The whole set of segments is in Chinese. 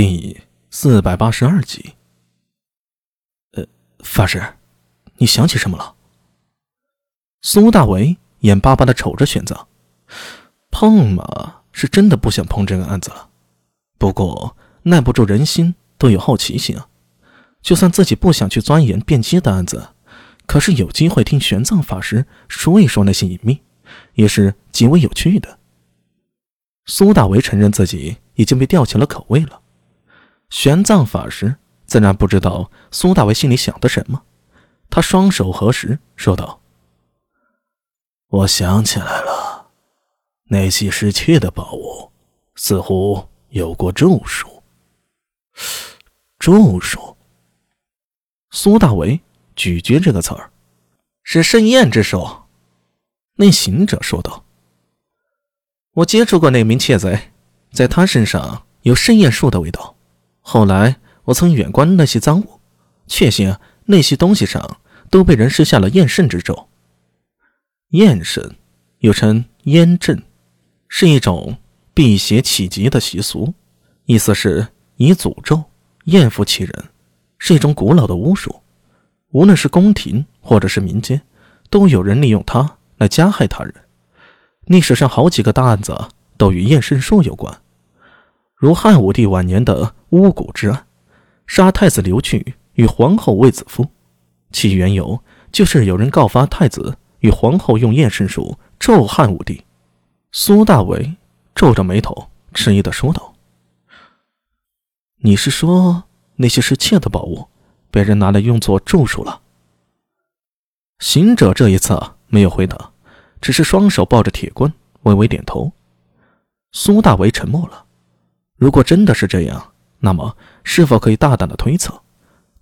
第四百八十二集。呃，法师，你想起什么了？苏大为眼巴巴的瞅着玄奘，碰嘛是真的不想碰这个案子了，不过耐不住人心都有好奇心啊。就算自己不想去钻研辩机的案子，可是有机会听玄奘法师说一说那些隐秘，也是极为有趣的。苏大为承认自己已经被吊起了口味了。玄奘法师自然不知道苏大为心里想的什么，他双手合十，说道：“我想起来了，那些失窃的宝物似乎有过咒术。咒术。”苏大为咀嚼这个词儿，是盛宴之术。那行者说道：“我接触过那名窃贼，在他身上有盛宴术的味道。”后来我曾远观那些赃物，确信那些东西上都被人施下了验圣之咒。验圣又称验阵，是一种辟邪启吉的习俗，意思是以诅咒验服其人，是一种古老的巫术。无论是宫廷或者是民间，都有人利用它来加害他人。历史上好几个大案子都与验圣术有关。如汉武帝晚年的巫蛊之案，杀太子刘据与皇后卫子夫，其缘由就是有人告发太子与皇后用验圣术咒汉武帝。苏大为皱着眉头，迟疑的说道：“你是说那些是窃的宝物被人拿来用作咒术了？”行者这一次没有回答，只是双手抱着铁棍，微微点头。苏大为沉默了。如果真的是这样，那么是否可以大胆的推测，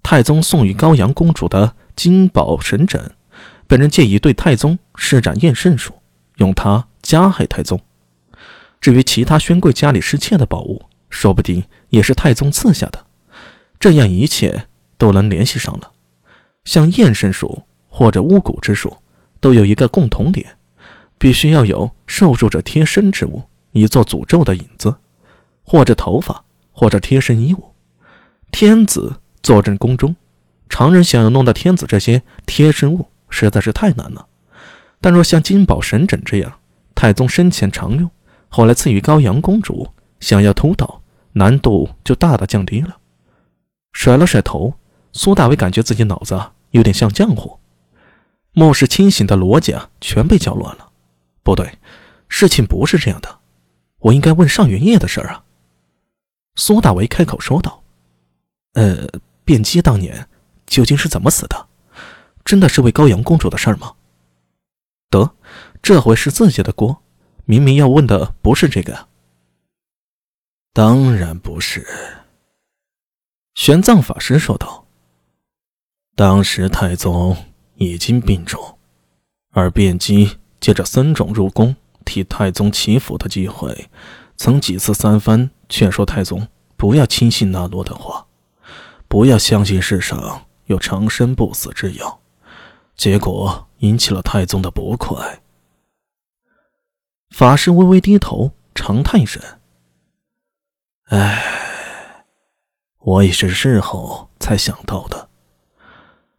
太宗送与高阳公主的金宝神枕，本人借以对太宗施展验圣术，用它加害太宗？至于其他宣贵家里失窃的宝物，说不定也是太宗赐下的。这样一切都能联系上了。像验圣术或者巫蛊之术，都有一个共同点，必须要有受助者贴身之物，以做诅咒的引子。或者头发，或者贴身衣物。天子坐镇宫中，常人想要弄到天子这些贴身物，实在是太难了。但若像金宝神枕这样，太宗生前常用，后来赐予高阳公主，想要偷盗，难度就大大降低了。甩了甩头，苏大伟感觉自己脑子有点像浆糊，末世清醒的逻辑啊，全被搅乱了。不对，事情不是这样的，我应该问上元夜的事儿啊。苏大为开口说道：“呃，卞姬当年究竟是怎么死的？真的是为高阳公主的事儿吗？”得，这回是自己的锅。明明要问的不是这个。当然不是。玄奘法师说道：“当时太宗已经病重，而卞姬借着僧种入宫替太宗祈福的机会。”曾几次三番劝说太宗不要轻信那罗的话，不要相信世上有长生不死之药，结果引起了太宗的不快。法师微微低头，长叹一声：“唉，我也是事后才想到的。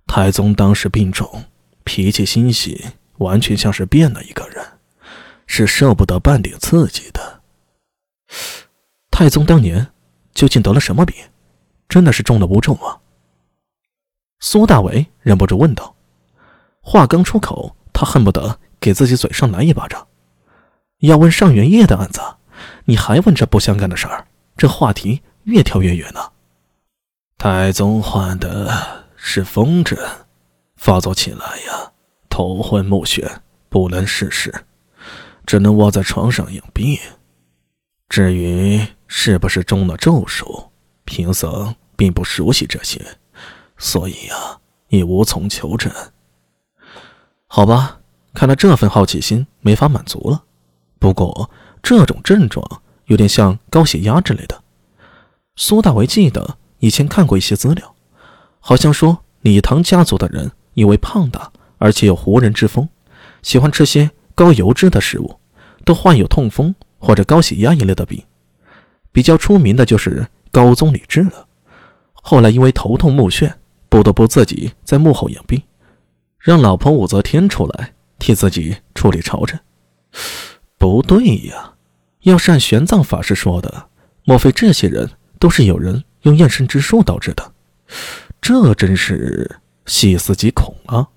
太宗当时病重，脾气心细，完全像是变了一个人，是受不得半点刺激的。”太宗当年究竟得了什么病？真的是中了巫咒吗？苏大为忍不住问道。话刚出口，他恨不得给自己嘴上来一巴掌。要问上元夜的案子，你还问这不相干的事儿？这话题越跳越远了。太宗患的是风疹，发作起来呀，头昏目眩，不能事事，只能窝在床上养病。至于是不是中了咒术，贫僧并不熟悉这些，所以呀，也无从求证。好吧，看来这份好奇心没法满足了。不过这种症状有点像高血压之类的。苏大为记得以前看过一些资料，好像说李唐家族的人因为胖大，而且有胡人之风，喜欢吃些高油脂的食物，都患有痛风。或者高血压一类的病，比较出名的就是高宗李治了。后来因为头痛目眩，不得不自己在幕后养病，让老婆武则天出来替自己处理朝政。不对呀，要是按玄奘法师说的，莫非这些人都是有人用验身之术导致的？这真是细思极恐啊！